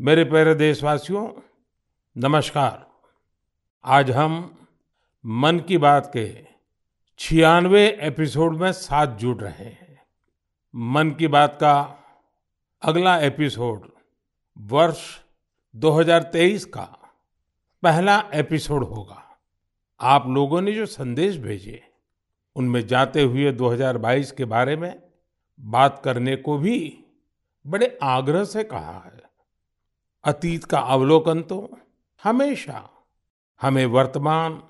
मेरे प्यारे देशवासियों, नमस्कार। आज हम मन की बात के छियानवे एपिसोड में साथ जुड़ रहे हैं। मन की बात का अगला एपिसोड वर्ष 2023 का पहला एपिसोड होगा। आप लोगों ने जो संदेश भेजे, उनमें जाते हुए 2022 के बारे में बात करने को भी बड़े आग्रह से कहा है। अतीत का अवलोकन तो हमेशा हमें वर्तमान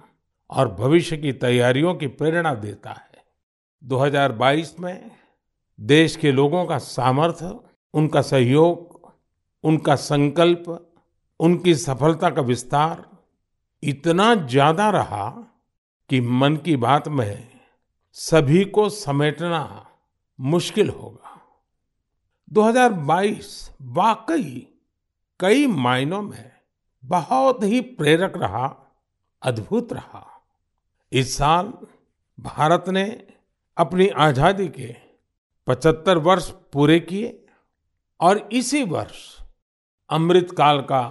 और भविष्य की तैयारियों की प्रेरणा देता है। 2022 में देश के लोगों का सामर्थ्य, उनका सहयोग, उनका संकल्प, उनकी सफलता का विस्तार इतना ज़्यादा रहा कि मन की बात में सभी को समेटना मुश्किल होगा। 2022 वाकई कई मायनों में बहुत ही प्रेरक रहा, अद्भुत रहा। इस साल भारत ने अपनी आज़ादी के 75 वर्ष पूरे किए और इसी वर्ष अमृत काल का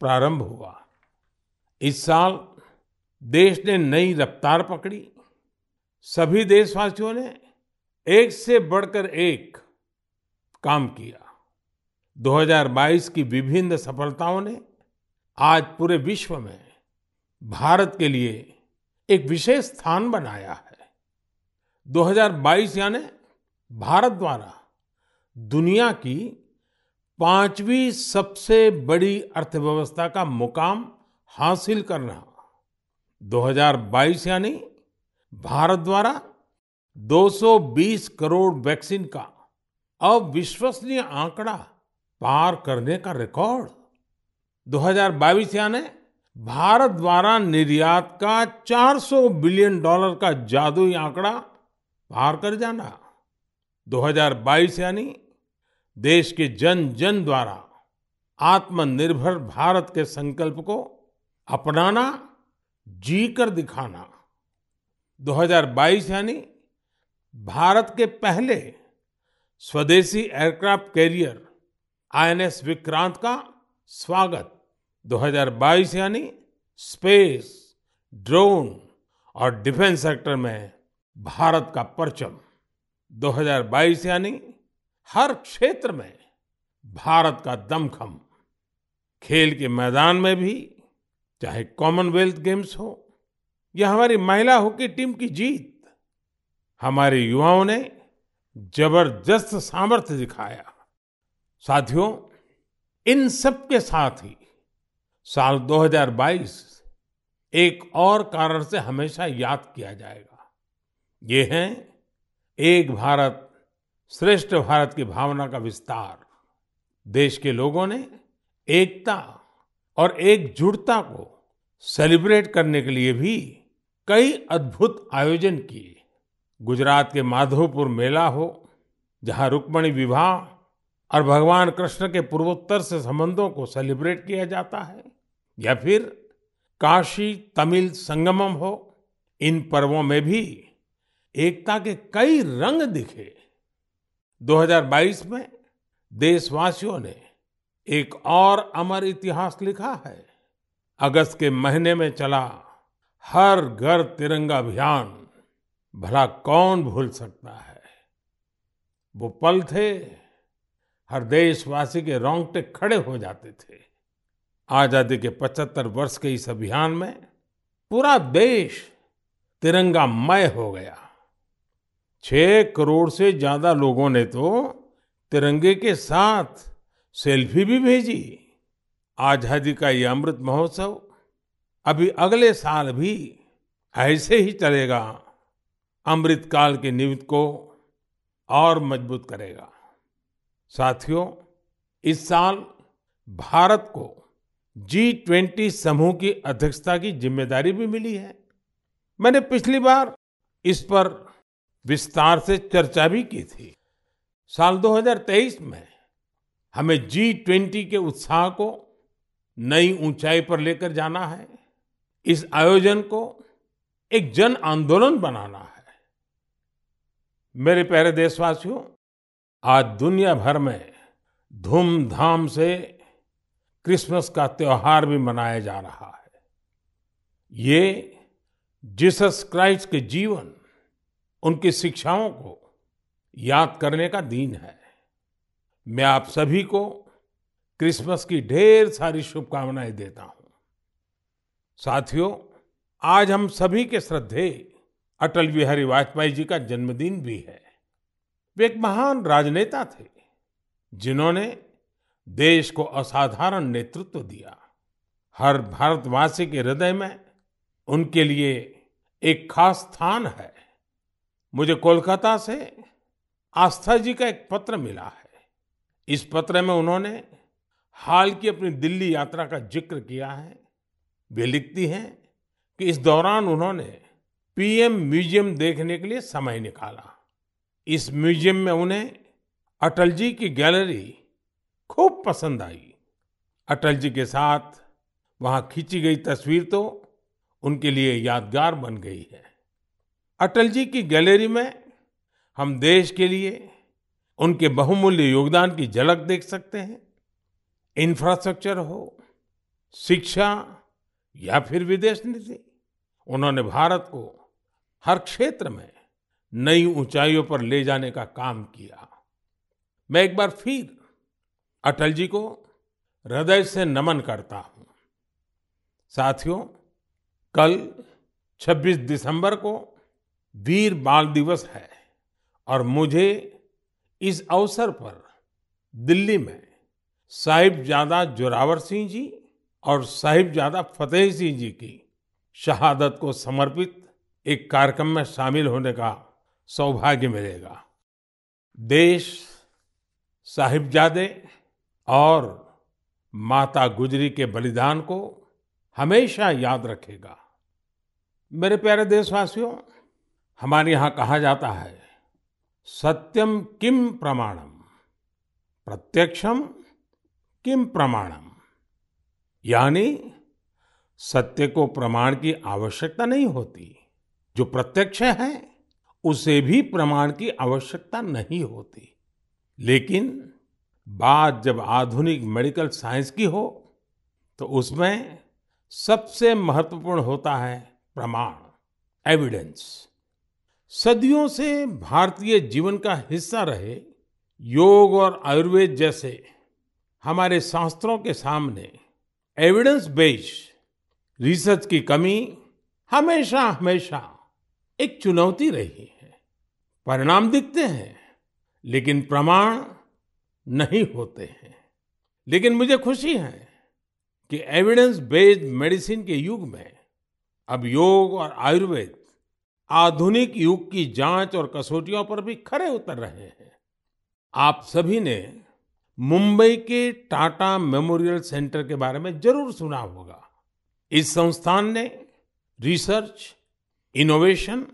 प्रारंभ हुआ। इस साल देश ने नई रफ्तार पकड़ी। सभी देशवासियों ने एक से बढ़कर एक काम किया। 2022 की विभिन्न सफलताओं ने आज पूरे विश्व में भारत के लिए एक विशेष स्थान बनाया है। 2022 यानी भारत द्वारा दुनिया की पांचवी सबसे बड़ी अर्थव्यवस्था का मुकाम हासिल करना। 2022 यानी भारत द्वारा 220 करोड़ वैक्सीन का अविश्वसनीय आंकड़ा पार करने का रिकॉर्ड। 2022 यानी भारत द्वारा निर्यात का 400 बिलियन डॉलर का जादुई आंकड़ा पार कर जाना। 2022 यानी देश के जन जन द्वारा आत्मनिर्भर भारत के संकल्प को अपनाना जी कर दिखाना 2022 यानी भारत के पहले स्वदेशी एयरक्राफ्ट कैरियर आईएनएस विक्रांत का स्वागत। 2022 यानी स्पेस, ड्रोन और डिफेंस सेक्टर में भारत का परचम। 2022 यानी हर क्षेत्र में भारत का दमखम। खेल के मैदान में भी, चाहे कॉमनवेल्थ गेम्स हो या हमारी महिला हॉकी टीम की जीत, हमारे युवाओं ने ज़बरदस्त सामर्थ्य दिखाया। साथियों, इन सब के साथ ही साल 2022 एक और कारण से हमेशा याद किया जाएगा। ये है, एक भारत, श्रेष्ठ भारत की भावना का विस्तार। देश के लोगों ने एकता और एकजुटता को सेलिब्रेट करने के लिए भी कई अद्भुत आयोजन किए। गुजरात के माधोपुर मेला हो, जहाँ रुक्मणी विवाह और भगवान कृष्ण के पूर्वोत्तर से संबंधों को सेलिब्रेट किया जाता है। या फिर काशी तमिल संगमम हो, इन पर्वों में भी एकता के कई रंग दिखे। 2022 में देशवासियों ने एक और अमर इतिहास लिखा है। अगस्त के महीने में चला हर घर तिरंगा अभियान। भला कौन भूल सकता है? वो पल थे हर देशवासी के रोंगटे खड़े हो जाते थे। आज़ादी के 75 वर्ष के इस अभियान में पूरा देश तिरंगामय हो गया। छह करोड़ से ज़्यादा लोगों ने तो तिरंगे के साथ सेल्फी भी भेजी। आज़ादी का ये अमृत महोत्सव अभी अगले साल भी ऐसे ही चलेगा। अमृत काल की नींव को और मज़बूत करेगा। साथियों, इस साल भारत को जी ट्वेंटी समूह की अध्यक्षता की ज़िम्मेदारी भी मिली है। मैंने पिछली बार इस पर विस्तार से चर्चा भी की थी। साल 2023 में हमें जी ट्वेंटी के उत्साह को नई ऊंचाई पर लेकर जाना है। इस आयोजन को एक जन आंदोलन बनाना है। मेरे प्यारे देशवासियों आज दुनिया भर में धूमधाम से क्रिसमस का त्योहार भी मनाया जा रहा है। ये जीसस क्राइस्ट के जीवन, उनकी शिक्षाओं को याद करने का दिन है। मैं आप सभी को क्रिसमस की ढेर सारी शुभकामनाएँ देता हूँ। साथियों, आज हम सभी के श्रद्धेय अटल बिहारी वाजपेयी जी का जन्मदिन भी है। वे एक महान राजनेता थे, जिन्होंने देश को असाधारण नेतृत्व दिया। हर भारतवासी के हृदय में उनके लिए एक खास स्थान है। मुझे कोलकाता से आस्था जी का एक पत्र मिला है। इस पत्र में उन्होंने हाल की अपनी दिल्ली यात्रा का ज़िक्र किया है। वे लिखती हैं कि इस दौरान उन्होंने पीएम म्यूज़ियम देखने के लिए समय निकाला। इस म्यूज़ियम में उन्हें अटल जी की गैलरी खूब पसंद आई। अटल जी के साथ वहाँ खींची गई तस्वीर तो उनके लिए यादगार बन गई है। अटल जी की गैलरी में हम देश के लिए उनके बहुमूल्य योगदान की झलक देख सकते हैं। इंफ्रास्ट्रक्चर हो, शिक्षा या फिर विदेश नीति, उन्होंने भारत को हर क्षेत्र में नई ऊंचाइयों पर ले जाने का काम किया। मैं एक बार फिर अटल जी को हृदय से नमन करता हूँ। साथियों, कल 26 दिसंबर को वीर बाल दिवस है और मुझे इस अवसर पर दिल्ली में साहिबजादा जोरावर सिंह जी और साहिबजादा फतेह सिंह जी की शहादत को समर्पित एक कार्यक्रम में शामिल होने का सौभाग्य मिलेगा। देश साहिबजादे और माता गुजरी के बलिदान को हमेशा याद रखेगा। मेरे प्यारे देशवासियों, हमारे यहाँ कहा जाता है, सत्यम किम प्रमाणम, प्रत्यक्षम किम प्रमाणम। यानी सत्य को प्रमाण की आवश्यकता नहीं होती। जो प्रत्यक्ष है उसे भी प्रमाण की आवश्यकता नहीं होती। लेकिन बात जब आधुनिक मेडिकल साइंस की हो तो उसमें सबसे महत्वपूर्ण होता है प्रमाण, एविडेंस। सदियों से भारतीय जीवन का हिस्सा रहे योग और आयुर्वेद जैसे हमारे शास्त्रों के सामने एविडेंस बेस्ड रिसर्च की कमी हमेशा हमेशा एक चुनौती रही है। परिणाम दिखते हैं, लेकिन प्रमाण नहीं होते हैं। लेकिन मुझे खुशी है कि एविडेंस बेस्ड मेडिसिन के युग में अब योग और आयुर्वेद आधुनिक युग की जाँच और कसौटियों पर भी खरे उतर रहे हैं। आप सभी ने मुंबई के टाटा मेमोरियल सेंटर के बारे में ज़रूर सुना होगा। इस संस्थान ने रिसर्च इनोवेशन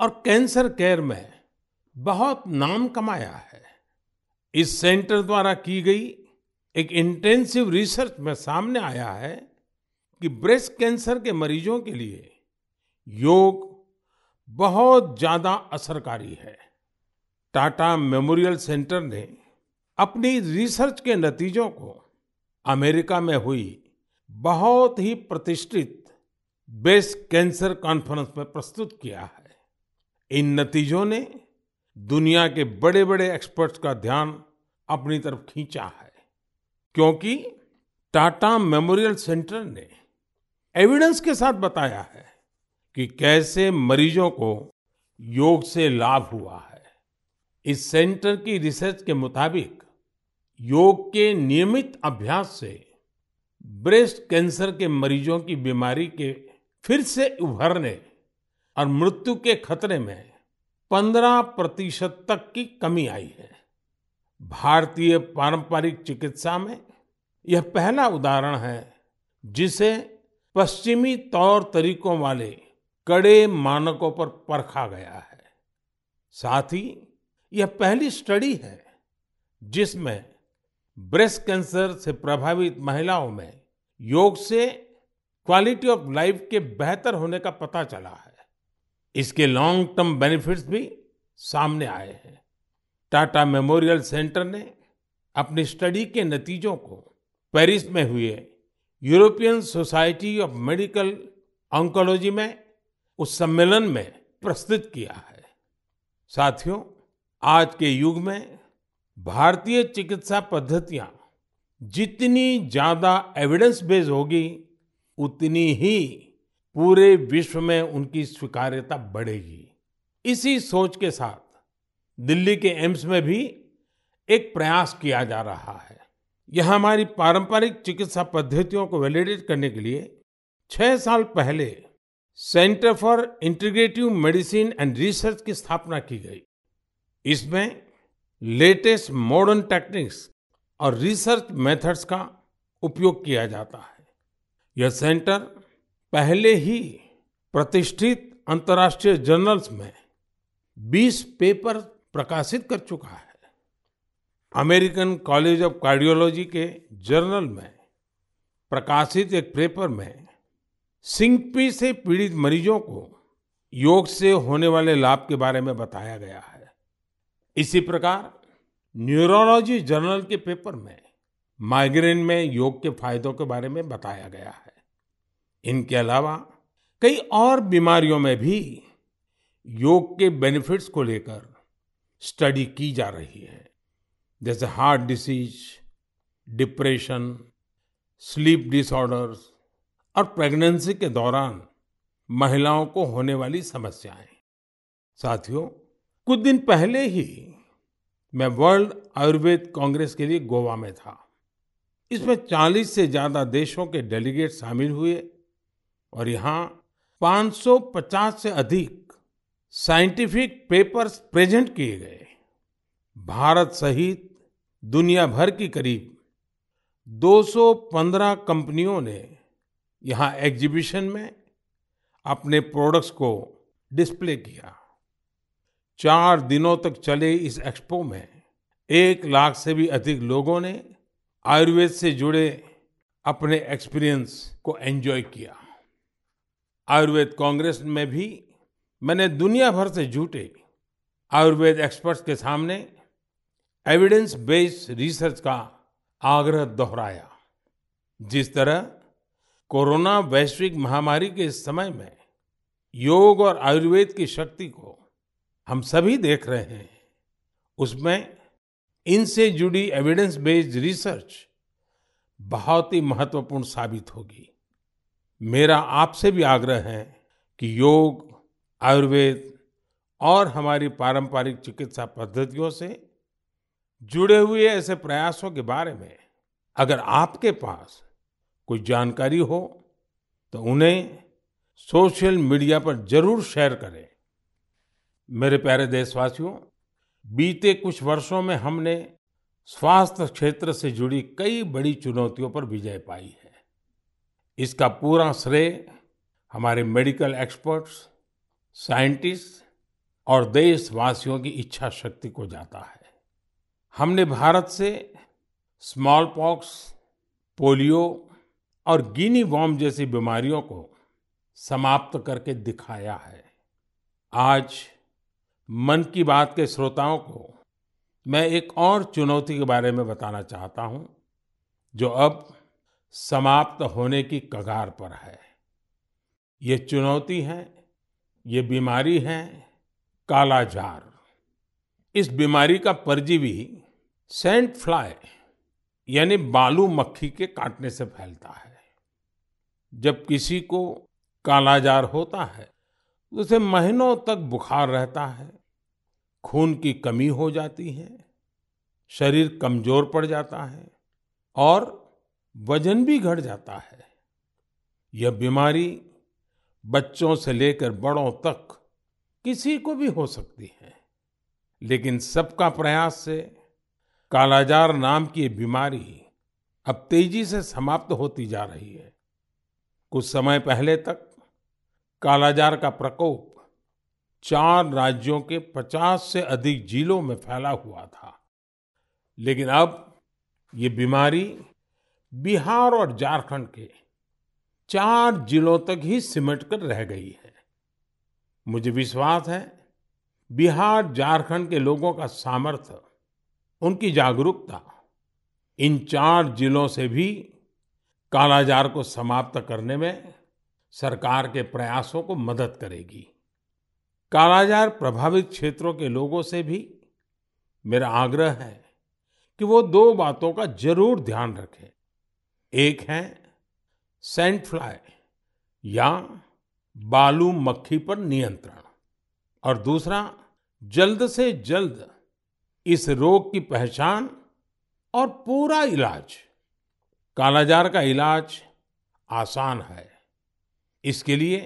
और कैंसर केयर में बहुत नाम कमाया है। इस सेंटर द्वारा की गई एक इंटेंसिव रिसर्च में सामने आया है कि ब्रेस्ट कैंसर के मरीजों के लिए योग बहुत ज़्यादा असरकारी है। टाटा मेमोरियल सेंटर ने अपनी रिसर्च के नतीजों को अमेरिका में हुई बहुत ही प्रतिष्ठित ब्रेस्ट कैंसर कॉन्फ्रेंस में प्रस्तुत किया है। इन नतीजों ने दुनिया के बड़े बड़े एक्सपर्ट्स का ध्यान अपनी तरफ़ खींचा है, क्योंकि टाटा मेमोरियल सेंटर ने एविडेंस के साथ बताया है कि कैसे मरीजों को योग से लाभ हुआ है। इस सेंटर की रिसर्च के मुताबिक योग के नियमित अभ्यास से ब्रेस्ट कैंसर के मरीजों की बीमारी के फिर से उभरने और मृत्यु के खतरे में 15 प्रतिशत तक की कमी आई है। भारतीय पारंपरिक चिकित्सा में यह पहला उदाहरण है, जिसे पश्चिमी तौर तरीकों वाले कड़े मानकों पर परखा गया है। साथ ही यह पहली स्टडी है, जिसमें ब्रेस्ट कैंसर से प्रभावित महिलाओं में योग से क्वालिटी ऑफ़ लाइफ के बेहतर होने का पता चला है। इसके लॉन्ग टर्म बेनिफिट्स भी सामने आए हैं। टाटा मेमोरियल सेंटर ने अपनी स्टडी के नतीजों को पेरिस में हुए European Society of Medical Oncology में उस सम्मेलन में प्रस्तुत किया है। साथियों, आज के युग में भारतीय चिकित्सा पद्धतियाँ जितनी ज़्यादा एविडेंस बेस्ड होगी उतनी ही पूरे विश्व में उनकी स्वीकार्यता बढ़ेगी। इसी सोच के साथ दिल्ली के एम्स में भी एक प्रयास किया जा रहा है। यह हमारी पारंपरिक चिकित्सा पद्धतियों को वैलिडेट करने के लिए छह साल पहले centre for integrative medicine and research की स्थापना की गई। इसमें लेटेस्ट मॉडर्न टेक्निक्स और रिसर्च मेथड्स का उपयोग किया जाता है। यह सेंटर पहले ही प्रतिष्ठित अंतर्राष्ट्रीय जर्नल्स में 20 पेपर प्रकाशित कर चुका है। अमेरिकन कॉलेज ऑफ़ कार्डियोलॉजी के जर्नल में प्रकाशित एक पेपर में सिंकपी से पीड़ित मरीजों को योग से होने वाले लाभ के बारे में बताया गया है। इसी प्रकार न्यूरोलॉजी जर्नल के पेपर में माइग्रेन में योग के फायदों के बारे में बताया गया है। इनके अलावा कई और बीमारियों में भी योग के बेनिफिट्स को लेकर स्टडी की जा रही है। जैसे heart disease, depression, sleep disorders और प्रेगनेंसी के दौरान महिलाओं को होने वाली समस्याएँ। साथियों, कुछ दिन पहले ही मैं वर्ल्ड आयुर्वेद कांग्रेस के लिए गोवा में था। इसमें 40 से ज़्यादा देशों के डेलीगेट शामिल हुए और यहाँ 550 से अधिक साइंटिफिक पेपर्स प्रेजेंट किए गए। भारत सहित दुनिया भर की करीब 215 कंपनियों ने यहाँ एग्जीबिशन में अपने प्रोडक्ट्स को डिस्प्ले किया। चार दिनों तक चले इस एक्सपो में एक लाख से भी अधिक लोगों ने आयुर्वेद से जुड़े अपने एक्सपीरियंस को एंजॉय किया। आयुर्वेद कांग्रेस में भी मैंने दुनिया भर से जुटे आयुर्वेद एक्सपर्ट्स के सामने एविडेंस बेस्ड रिसर्च का आग्रह दोहराया। जिस तरह कोरोना वैश्विक महामारी के इस समय में योग और आयुर्वेद की शक्ति को हम सभी देख रहे हैं, उसमें इनसे जुड़ी एविडेंस बेस्ड रिसर्च बहुत ही महत्वपूर्ण साबित होगी। मेरा आपसे भी आग्रह है कि योग, आयुर्वेद और हमारी पारंपरिक चिकित्सा पद्धतियों से जुड़े हुए ऐसे प्रयासों के बारे में अगर आपके पास कोई जानकारी हो तो उन्हें सोशल मीडिया पर ज़रूर शेयर करें। मेरे प्यारे देशवासियों बीते कुछ वर्षों में हमने स्वास्थ्य क्षेत्र से जुड़ी कई बड़ी चुनौतियों पर विजय पाई है। इसका पूरा श्रेय हमारे मेडिकल एक्सपर्ट्स, साइंटिस्ट और देशवासियों की इच्छा शक्ति को जाता है। हमने भारत से स्मॉल पॉक्स, पोलियो और गिनी वॉर्म जैसी बीमारियों को समाप्त करके दिखाया है। आज मन की बात के श्रोताओं को मैं एक और चुनौती के बारे में बताना चाहता हूँ, जो अब समाप्त होने की कगार पर है। ये चुनौती है, ये बीमारी है, कालाजार। इस बीमारी का परजीवी सैंड फ्लाई, यानी बालू मक्खी के काटने से फैलता है। जब किसी को कालाजार होता है तो उसे महीनों तक बुखार रहता है खून की कमी हो जाती है, शरीर कमज़ोर पड़ जाता है और वज़न भी घट जाता है। यह बीमारी बच्चों से लेकर बड़ों तक किसी को भी हो सकती है, लेकिन सबका प्रयास से कालाजार नाम की बीमारी अब तेज़ी से समाप्त होती जा रही है। कुछ समय पहले तक कालाजार का प्रकोप चार राज्यों के 50 से अधिक जिलों में फैला हुआ था। लेकिन अब ये बीमारी बिहार और झारखंड के चार जिलों तक ही सिमट कर रह गई है। मुझे विश्वास है, बिहार, झारखंड के लोगों का सामर्थ्य, उनकी जागरूकता इन चार जिलों से भी कालाजार को समाप्त करने में सरकार के प्रयासों को मदद करेगी। कालाजार प्रभावित क्षेत्रों के लोगों से भी मेरा आग्रह है कि वो दो बातों का ज़रूर ध्यान रखें। एक है सैंड फ्लाई या बालू मक्खी पर नियंत्रण और दूसरा, जल्द से जल्द इस रोग की पहचान और पूरा इलाज। कालाजार का इलाज आसान है। इसके लिए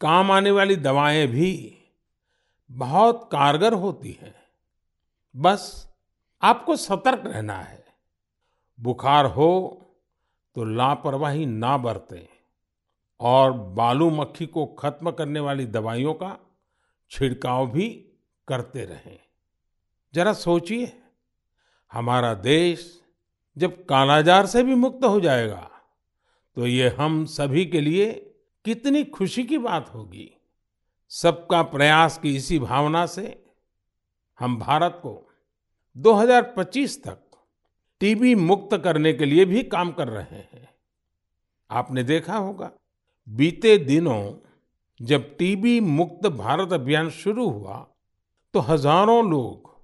काम आने वाली दवाएँ भी बहुत कारगर होती है। बस आपको सतर्क रहना है। बुखार हो तो लापरवाही ना बरतें और बालू मक्खी को खत्म करने वाली दवाइयों का छिड़काव भी करते रहें। जरा सोचिए, हमारा देश जब कालाजार से भी मुक्त हो जाएगा तो ये हम सभी के लिए कितनी खुशी की बात होगी। सबका प्रयास की इसी भावना से हम भारत को 2025 तक टीबी मुक्त करने के लिए भी काम कर रहे हैं। आपने देखा होगा, बीते दिनों जब टीबी मुक्त भारत अभियान शुरू हुआ तो हज़ारों लोग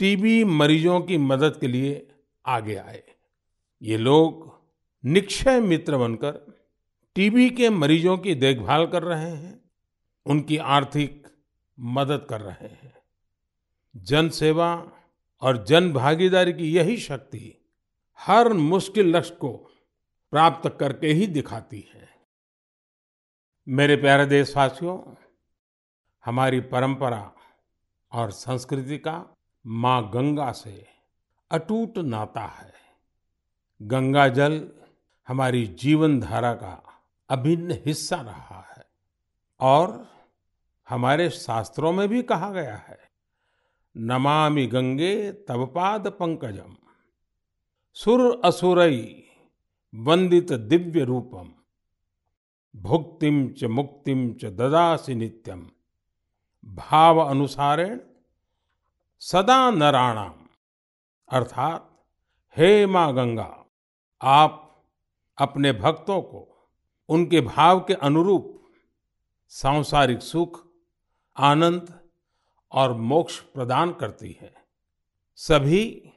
टीबी मरीजों की मदद के लिए आगे आए। ये लोग निक्षय मित्र बनकर टीबी के मरीजों की देखभाल कर रहे हैं। उनकी आर्थिक मदद कर रहे हैं। जन सेवा और जन भागीदारी की यही शक्ति हर मुश्किल लक्ष्य को प्राप्त करके ही दिखाती है। मेरे प्यारे देशवासियों, हमारी परंपरा और संस्कृति का माँ गंगा से अटूट नाता है। गंगा जल हमारी जीवन धारा का अभिन्न हिस्सा रहा है और हमारे शास्त्रों में भी कहा गया है, नमामि गंगे तव पाद पंकजम। सुर असुरई वंदित दिव्य रूपम। भुक्तिम च मुक्तिम च ददासी नित्यम। भाव अनुसारेण सदा नराणाम अर्थात, हे माँ गंगा, आप अपने भक्तों को उनके भाव के अनुरूप सांसारिक सुख आनंद और मोक्ष प्रदान करती है। सभी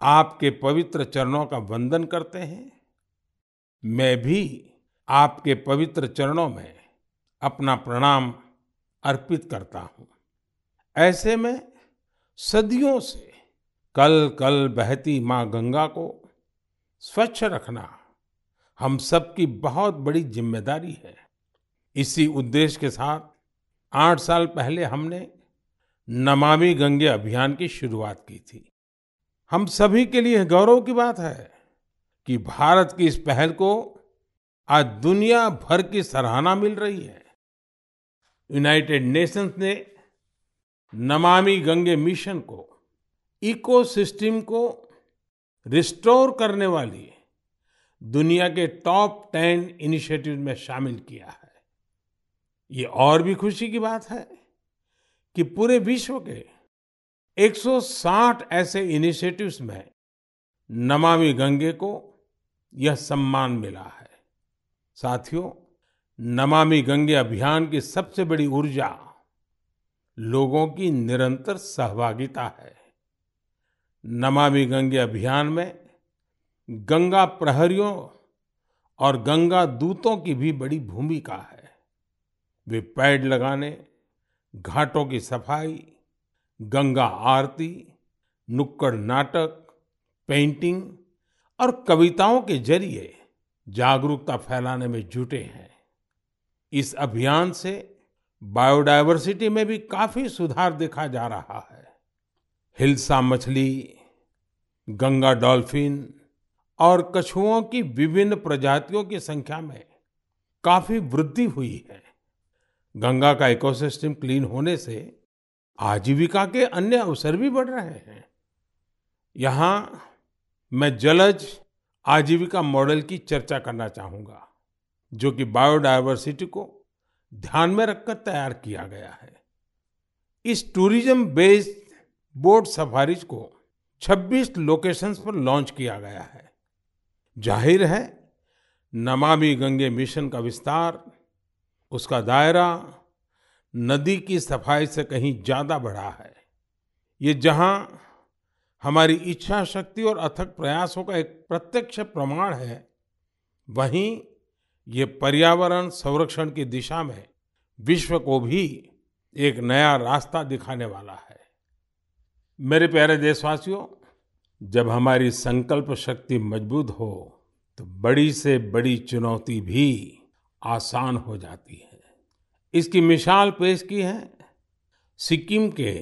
आपके पवित्र चरणों का वंदन करते हैं। मैं भी आपके पवित्र चरणों में अपना प्रणाम अर्पित करता हूँ। ऐसे में सदियों से कल कल बहती माँ गंगा को स्वच्छ रखना हम सबकी बहुत बड़ी ज़िम्मेदारी है। इसी उद्देश्य के साथ आठ साल पहले हमने नमामि गंगे अभियान की शुरुआत की थी। हम सभी के लिए गौरव की बात है कि भारत की इस पहल को आज दुनिया भर की सराहना मिल रही है। यूनाइटेड नेशंस ने नमामि गंगे मिशन को, इकोसिस्टम को रिस्टोर करने वाली दुनिया के टॉप टेन इनिशिएटिव में शामिल किया है। ये और भी खुशी की बात है कि पूरे विश्व के 160 ऐसे इनिशिएटिव्स में नमामि गंगे को यह सम्मान मिला है। साथियों, नमामि गंगे अभियान की सबसे बड़ी ऊर्जा लोगों की निरंतर सहभागिता है। नमामि गंगे अभियान में गंगा प्रहरियों और गंगा दूतों की भी बड़ी भूमिका है। वे पेड़ लगाने, घाटों की सफ़ाई, गंगा आरती, नुक्कड़ नाटक, पेंटिंग और कविताओं के ज़रिए जागरूकता फैलाने में जुटे हैं। इस अभियान से बायोडायवर्सिटी में भी काफ़ी सुधार देखा जा रहा है। हिल्सा मछली, गंगा डॉल्फिन और कछुओं की विभिन्न प्रजातियों की संख्या में काफ़ी वृद्धि हुई है। गंगा का इकोसिस्टम क्लीन होने से आजीविका के अन्य अवसर भी बढ़ रहे हैं। यहाँ मैं जलज आजीविका मॉडल की चर्चा करना चाहूँगा, जो कि बायोडायवर्सिटी को ध्यान में रखकर तैयार किया गया है। इस टूरिज़्म बेस्ड बोट सफारीज को 26 लोकेशंस पर लॉन्च किया गया है। ज़ाहिर है, नमामि गंगे मिशन का विस्तार उसका दायरा नदी की सफ़ाई से कहीं ज़्यादा बढ़ा है। ये जहाँ हमारी इच्छा शक्ति और अथक प्रयासों का एक प्रत्यक्ष प्रमाण है, वहीं ये पर्यावरण संरक्षण की दिशा में विश्व को भी एक नया रास्ता दिखाने वाला है। मेरे प्यारे देशवासियों, जब हमारी संकल्प शक्ति मज़बूत हो तो बड़ी से बड़ी चुनौती भी आसान हो जाती है। इसकी मिसाल पेश की है सिक्किम के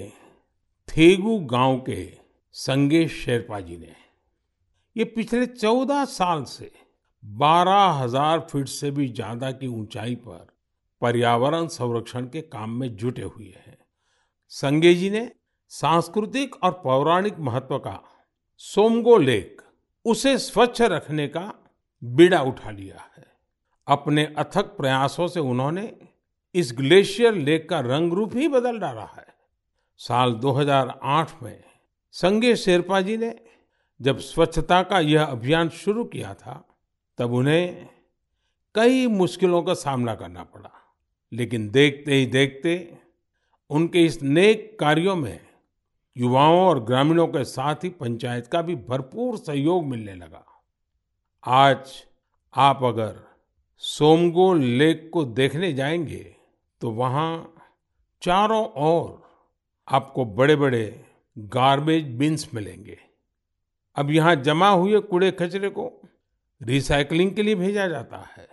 थेगू गाँव के संगे शेरपा जी ने। ये पिछले चौदह साल से बारह हज़ार फीट से भी ज़्यादा की ऊंचाई पर पर्यावरण संरक्षण के काम में जुटे हुए हैं। संगे जी ने सांस्कृतिक और पौराणिक महत्व का सोमगो लेक उसे स्वच्छ रखने का बीड़ा उठा लिया है। अपने अथक प्रयासों से उन्होंने इस ग्लेशियर लेक का रंग रूप ही बदल डाला है। साल 2008 में संगे शेरपा जी ने जब स्वच्छता का यह अभियान शुरू किया था, तब उन्हें कई मुश्किलों का सामना करना पड़ा। लेकिन देखते ही देखते उनके इस नेक कार्यों में युवाओं और ग्रामीणों के साथ ही पंचायत का भी भरपूर सहयोग मिलने लगा। आज आप अगर सोमगो लेक को देखने जाएँगे तो वहाँ चारों ओर आपको बड़े-बड़े गार्बेज बिन्स मिलेंगे। अब यहाँ जमा हुए कूड़े कचरे को रिसाइकलिंग के लिए भेजा जाता है।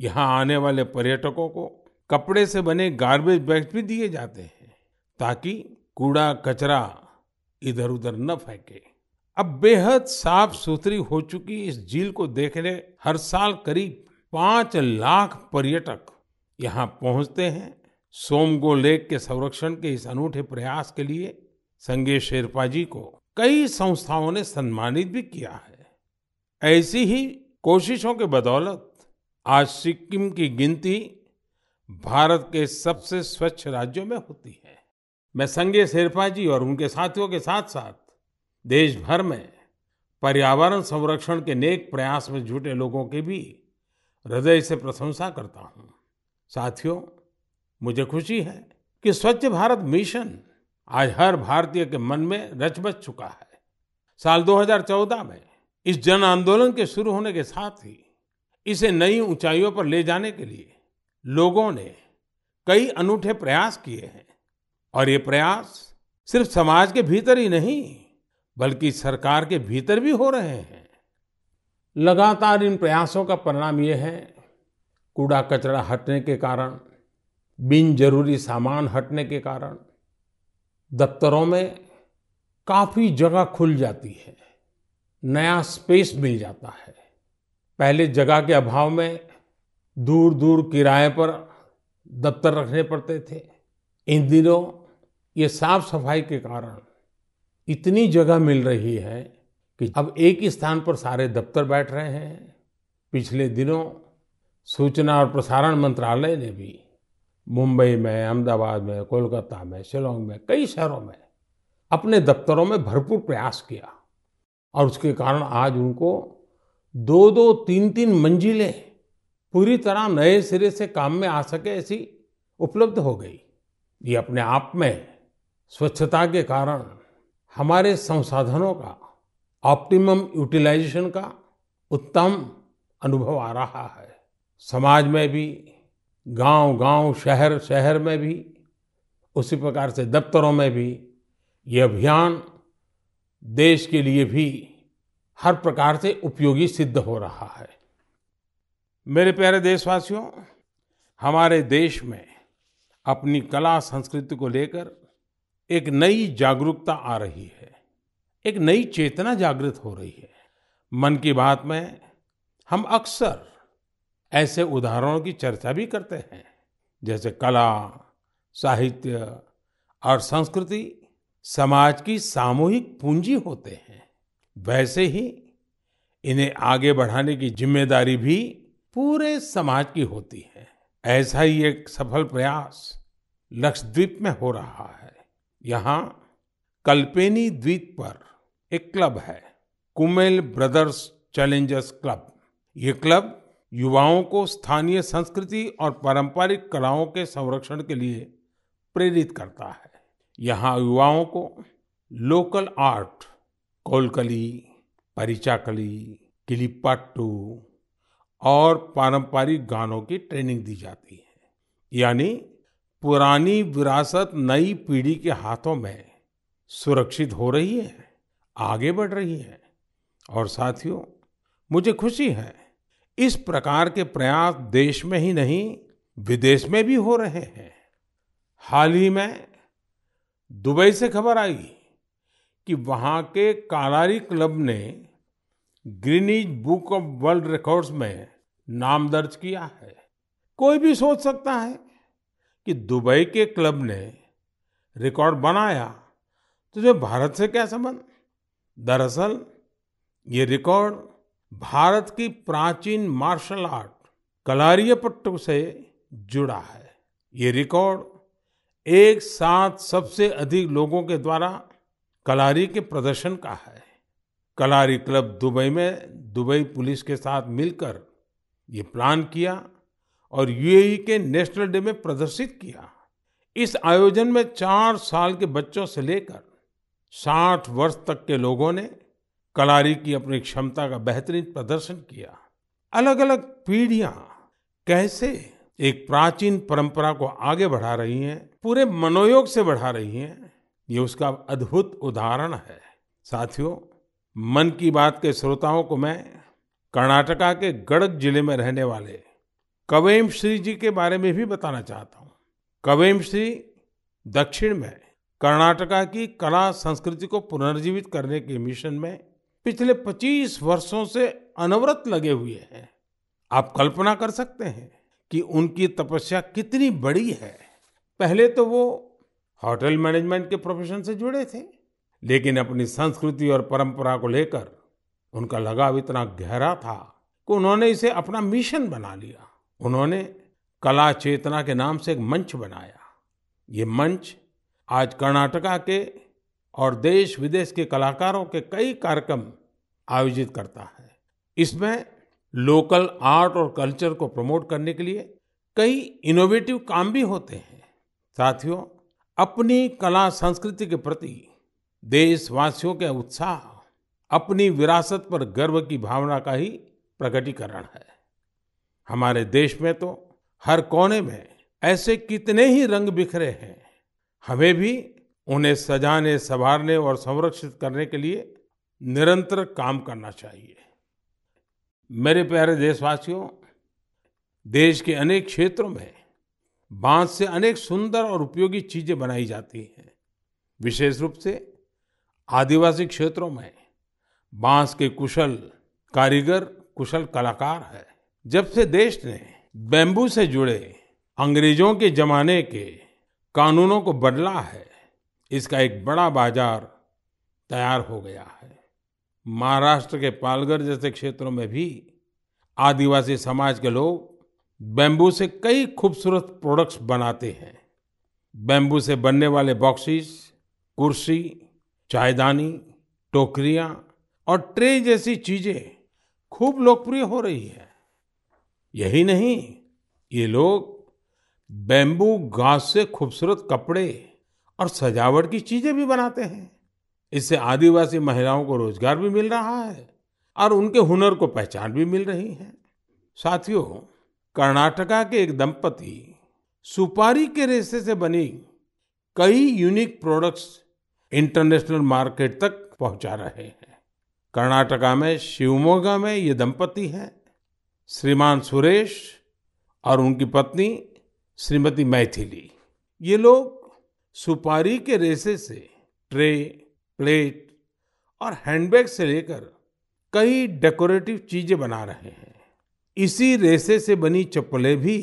यहाँ आने वाले पर्यटकों को कपड़े से बने गार्बेज बैग्स भी दिए जाते हैं, ताकि कूड़ा कचरा इधर उधर न फेंके। अब बेहद साफ़ सुथरी हो चुकी इस झील को देखने हर साल करीब पाँच लाख पर्यटक यहाँ पहुँचते हैं सोमगो लेक के संरक्षण के इस अनूठे प्रयास के लिए। संगे शेरपा जी को कई संस्थाओं ने सम्मानित भी किया है। ऐसी ही कोशिशों के बदौलत आज सिक्किम की गिनती भारत के सबसे स्वच्छ राज्यों में होती है। मैं संगे शेरपा जी और उनके साथियों के साथ साथ देश भर में पर्यावरण संरक्षण के नेक प्रयास में जुटे लोगों के भी हृदय से प्रशंसा करता हूँ। साथियों, मुझे खुशी है कि स्वच्छ भारत मिशन आज हर भारतीय के मन में रच बच चुका है। साल 2014 में इस जन आंदोलन के शुरू होने के साथ ही इसे नई ऊंचाइयों पर ले जाने के लिए लोगों ने कई अनूठे प्रयास किए हैं। और ये प्रयास सिर्फ़ समाज के भीतर ही नहीं, बल्कि सरकार के भीतर भी हो रहे हैं। लगातार इन प्रयासों का परिणाम ये है, कूड़ा कचरा हटने के कारण, बिन ज़रूरी सामान हटने के कारण, दफ्तरों में काफ़ी जगह खुल जाती है, नया स्पेस मिल जाता है। पहले जगह के अभाव में दूर दूर किराए पर दफ्तर रखने पड़ते थे। इन दिनों ये साफ़ सफ़ाई के कारण इतनी जगह मिल रही है कि अब एक ही स्थान पर सारे दफ्तर बैठ रहे हैं। पिछले दिनों सूचना और प्रसारण मंत्रालय ने भी मुंबई में, अहमदाबाद में, कोलकाता में, शिलोंग में, कई शहरों में अपने दफ्तरों में भरपूर प्रयास किया और उसके कारण आज उनको दो दो तीन तीन मंजिलें पूरी तरह नए सिरे से काम में आ सके ऐसी उपलब्ध हो गई। ये अपने आप में स्वच्छता के कारण हमारे संसाधनों का ऑप्टिमम यूटिलाइजेशन का उत्तम अनुभव आ रहा है। समाज में भी गाँव गाँव शहर शहर में भी, उसी प्रकार से दफ्तरों में भी ये अभियान देश के लिए भी हर प्रकार से उपयोगी सिद्ध हो रहा है। मेरे प्यारे देशवासियों, हमारे देश में अपनी कला संस्कृति को लेकर एक नई जागरूकता आ रही है। एक नई चेतना जागृत हो रही है। मन की बात में हम अक्सर ऐसे उदाहरणों की चर्चा भी करते हैं, जैसे कला, साहित्य और संस्कृति समाज की सामूहिक पूंजी होते हैं। वैसे ही इन्हें आगे बढ़ाने की ज़िम्मेदारी भी पूरे समाज की होती है। ऐसा ही एक सफल प्रयास लक्षद्वीप में हो रहा है। यहाँ कल्पेनी द्वीप पर एक क्लब है, कुमेल ब्रदर्स चैलेंजर्स क्लब। ये क्लब युवाओं को स्थानीय संस्कृति और पारंपरिक कलाओं के संरक्षण के लिए प्रेरित करता है। यहाँ युवाओं को लोकल आर्ट, कोलकली, परिचाकली, किलिपाट्टू और पारंपरिक गानों की ट्रेनिंग दी जाती है। यानी पुरानी विरासत नई पीढ़ी के हाथों में सुरक्षित हो रही है। आगे बढ़ रही है। और साथियों, मुझे खुशी है, इस प्रकार के प्रयास देश में ही नहीं, विदेश में भी हो रहे हैं। हाल ही में दुबई से खबर आई कि वहाँ के कालारी क्लब ने Guinness Book of World Records में नाम दर्ज किया है। कोई भी सोच सकता है कि दुबई के क्लब ने रिकॉर्ड बनाया तो जो भारत से क्या संबंध? दरअसल, ये रिकॉर्ड भारत की प्राचीन मार्शल आर्ट कलारियपट्टू से जुड़ा है। ये रिकॉर्ड एक साथ सबसे अधिक लोगों के द्वारा कलारी के प्रदर्शन का है। कलारी क्लब दुबई में दुबई पुलिस के साथ मिलकर ये प्लान किया और यूएई के नेशनल डे में प्रदर्शित किया। इस आयोजन में चार साल के बच्चों से लेकर साठ वर्ष तक के लोगों ने कलारी की अपनी क्षमता का बेहतरीन प्रदर्शन किया। अलग अलग पीढ़ियाँ कैसे एक प्राचीन परंपरा को आगे बढ़ा रही हैं, पूरे मनोयोग से बढ़ा रही हैं, ये उसका अद्भुत उदाहरण है। साथियों, मन की बात के श्रोताओं को मैं कर्नाटका के गड़क ज़िले में रहने वाले कवेम श्री जी के बारे में भी बताना चाहता हूँ। कवेम श्री दक्षिण में कर्नाटका की कला संस्कृति को पुनर्जीवित करने के मिशन में पिछले 25 वर्षों से अनवरत लगे हुए हैं। आप कल्पना कर सकते हैं कि उनकी तपस्या कितनी बड़ी है। पहले तो वो होटल मैनेजमेंट के प्रोफेशन से जुड़े थे, लेकिन अपनी संस्कृति और परंपरा को लेकर उनका लगाव इतना गहरा था कि उन्होंने इसे अपना मिशन बना लिया। उन्होंने कला चेतना के नाम से एक मंच बनाया। ये मंच आज कर्नाटका के और देश विदेश के कलाकारों के कई कार्यक्रम आयोजित करता है। इसमें लोकल आर्ट और कल्चर को प्रमोट करने के लिए कई इनोवेटिव काम भी होते हैं। साथियों, अपनी कला संस्कृति के प्रति देशवासियों के उत्साह, अपनी विरासत पर गर्व की भावना का ही प्रकटीकरण है। हमारे देश में तो हर कोने में ऐसे कितने ही रंग बिखरे हैं हमें भी उन्हें सजाने, संवारने और संरक्षित करने के लिए निरंतर काम करना चाहिए। मेरे प्यारे देशवासियों, देश के अनेक क्षेत्रों में बाँस से अनेक सुंदर और उपयोगी चीज़ें बनाई जाती हैं। विशेष रूप से आदिवासी क्षेत्रों में बाँस के कुशल कारीगर, कुशल कलाकार है। जब से देश ने बैम्बू से जुड़े अंग्रेज़ों के जमाने के कानूनों को बदला है, इसका एक बड़ा बाज़ार तैयार हो गया है। महाराष्ट्र के पालघर जैसे क्षेत्रों में भी आदिवासी समाज के लोग बैम्बू से कई खूबसूरत प्रोडक्ट्स बनाते हैं। बैम्बू से बनने वाले बॉक्सेस, कुर्सी, चायदानी, टोकरियाँ और ट्रे जैसी चीज़ें खूब लोकप्रिय हो रही है। यही नहीं, ये लोग बैम्बू घास से खूबसूरत कपड़े और सजावट की चीज़ें भी बनाते हैं। इससे आदिवासी महिलाओं को रोज़गार भी मिल रहा है और उनके हुनर को पहचान भी मिल रही है। साथियों, कर्नाटका के एक दंपति सुपारी के रेशे से बनी कई यूनिक प्रोडक्ट्स इंटरनेशनल मार्केट तक पहुँचा रहे हैं। कर्नाटका में शिवमोगा में ये दंपति हैं। श्रीमान सुरेश और उनकी पत्नी श्रीमती मैथिली, ये लोग सुपारी के रेसे से ट्रे, प्लेट और हैंडबैग से लेकर कई डेकोरेटिव चीज़ें बना रहे हैं। इसी रेसे से बनी चप्पलें भी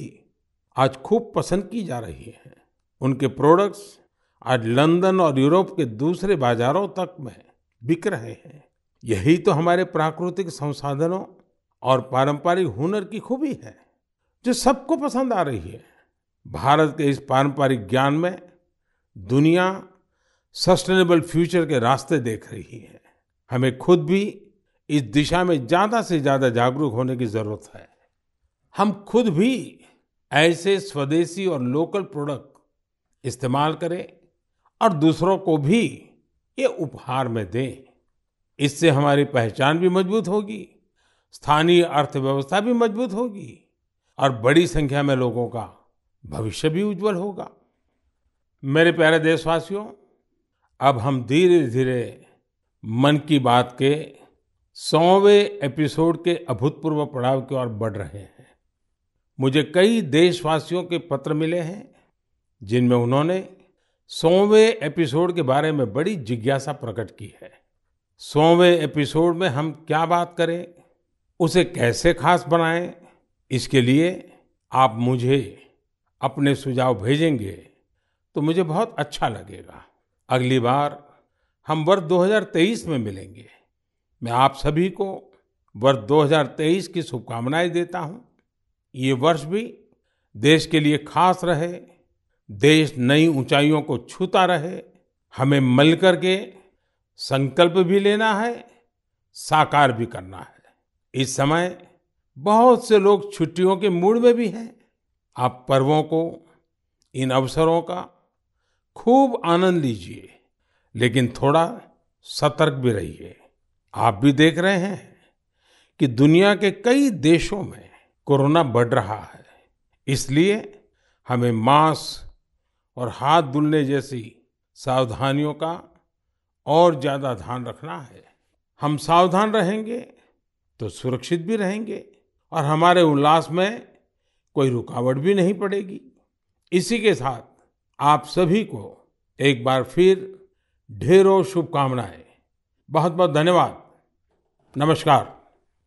आज खूब पसंद की जा रही हैं। उनके प्रोडक्ट्स आज लंदन और यूरोप के दूसरे बाजारों तक में बिक रहे हैं। यही तो हमारे प्राकृतिक संसाधनों और पारंपरिक हुनर की खूबी है, जो सबको पसंद आ रही है। भारत के इस पारंपरिक ज्ञान में दुनिया सस्टेनेबल फ्यूचर के रास्ते देख रही है। हमें खुद भी इस दिशा में ज़्यादा से ज़्यादा जागरूक होने की ज़रूरत है। हम खुद भी ऐसे स्वदेशी और लोकल प्रोडक्ट इस्तेमाल करें और दूसरों को भी ये उपहार में दें। इससे हमारी पहचान भी मज़बूत होगी, स्थानीय अर्थव्यवस्था भी मज़बूत होगी और बड़ी संख्या में लोगों का भविष्य भी उज्जवल होगा। मेरे प्यारे देशवासियों, अब हम धीरे धीरे मन की बात के सौवें एपिसोड के अभूतपूर्व पड़ाव की ओर बढ़ रहे हैं। मुझे कई देशवासियों के पत्र मिले हैं, जिनमें उन्होंने सौवें एपिसोड के बारे में बड़ी जिज्ञासा प्रकट की है। सौवें एपिसोड में हम क्या बात करें, उसे कैसे खास बनाएँ, इसके लिए आप मुझे अपने सुझाव भेजेंगे तो मुझे बहुत अच्छा लगेगा। अगली बार हम वर्ष 2023 में मिलेंगे। मैं आप सभी को वर्ष 2023 की शुभकामनाएँ देता हूँ। ये वर्ष भी देश के लिए खास रहे, देश नई ऊंचाइयों को छूता रहे, हमें मिलकर करके संकल्प भी लेना है, साकार भी करना है। इस समय बहुत से लोग छुट्टियों के मूड में भी हैं। आप पर्वों को, इन अवसरों का खूब आनंद लीजिए, लेकिन थोड़ा सतर्क भी रहिए। आप भी देख रहे हैं कि दुनिया के कई देशों में कोरोना बढ़ रहा है। इसलिए हमें मास्क और हाथ धुलने जैसी सावधानियों का और ज़्यादा ध्यान रखना है। हम सावधान रहेंगे तो सुरक्षित भी रहेंगे और हमारे उल्लास में कोई रुकावट भी नहीं पड़ेगी। इसी के साथ आप सभी को एक बार फिर ढेरों शुभकामनाएँ। बहुत बहुत धन्यवाद। नमस्कार।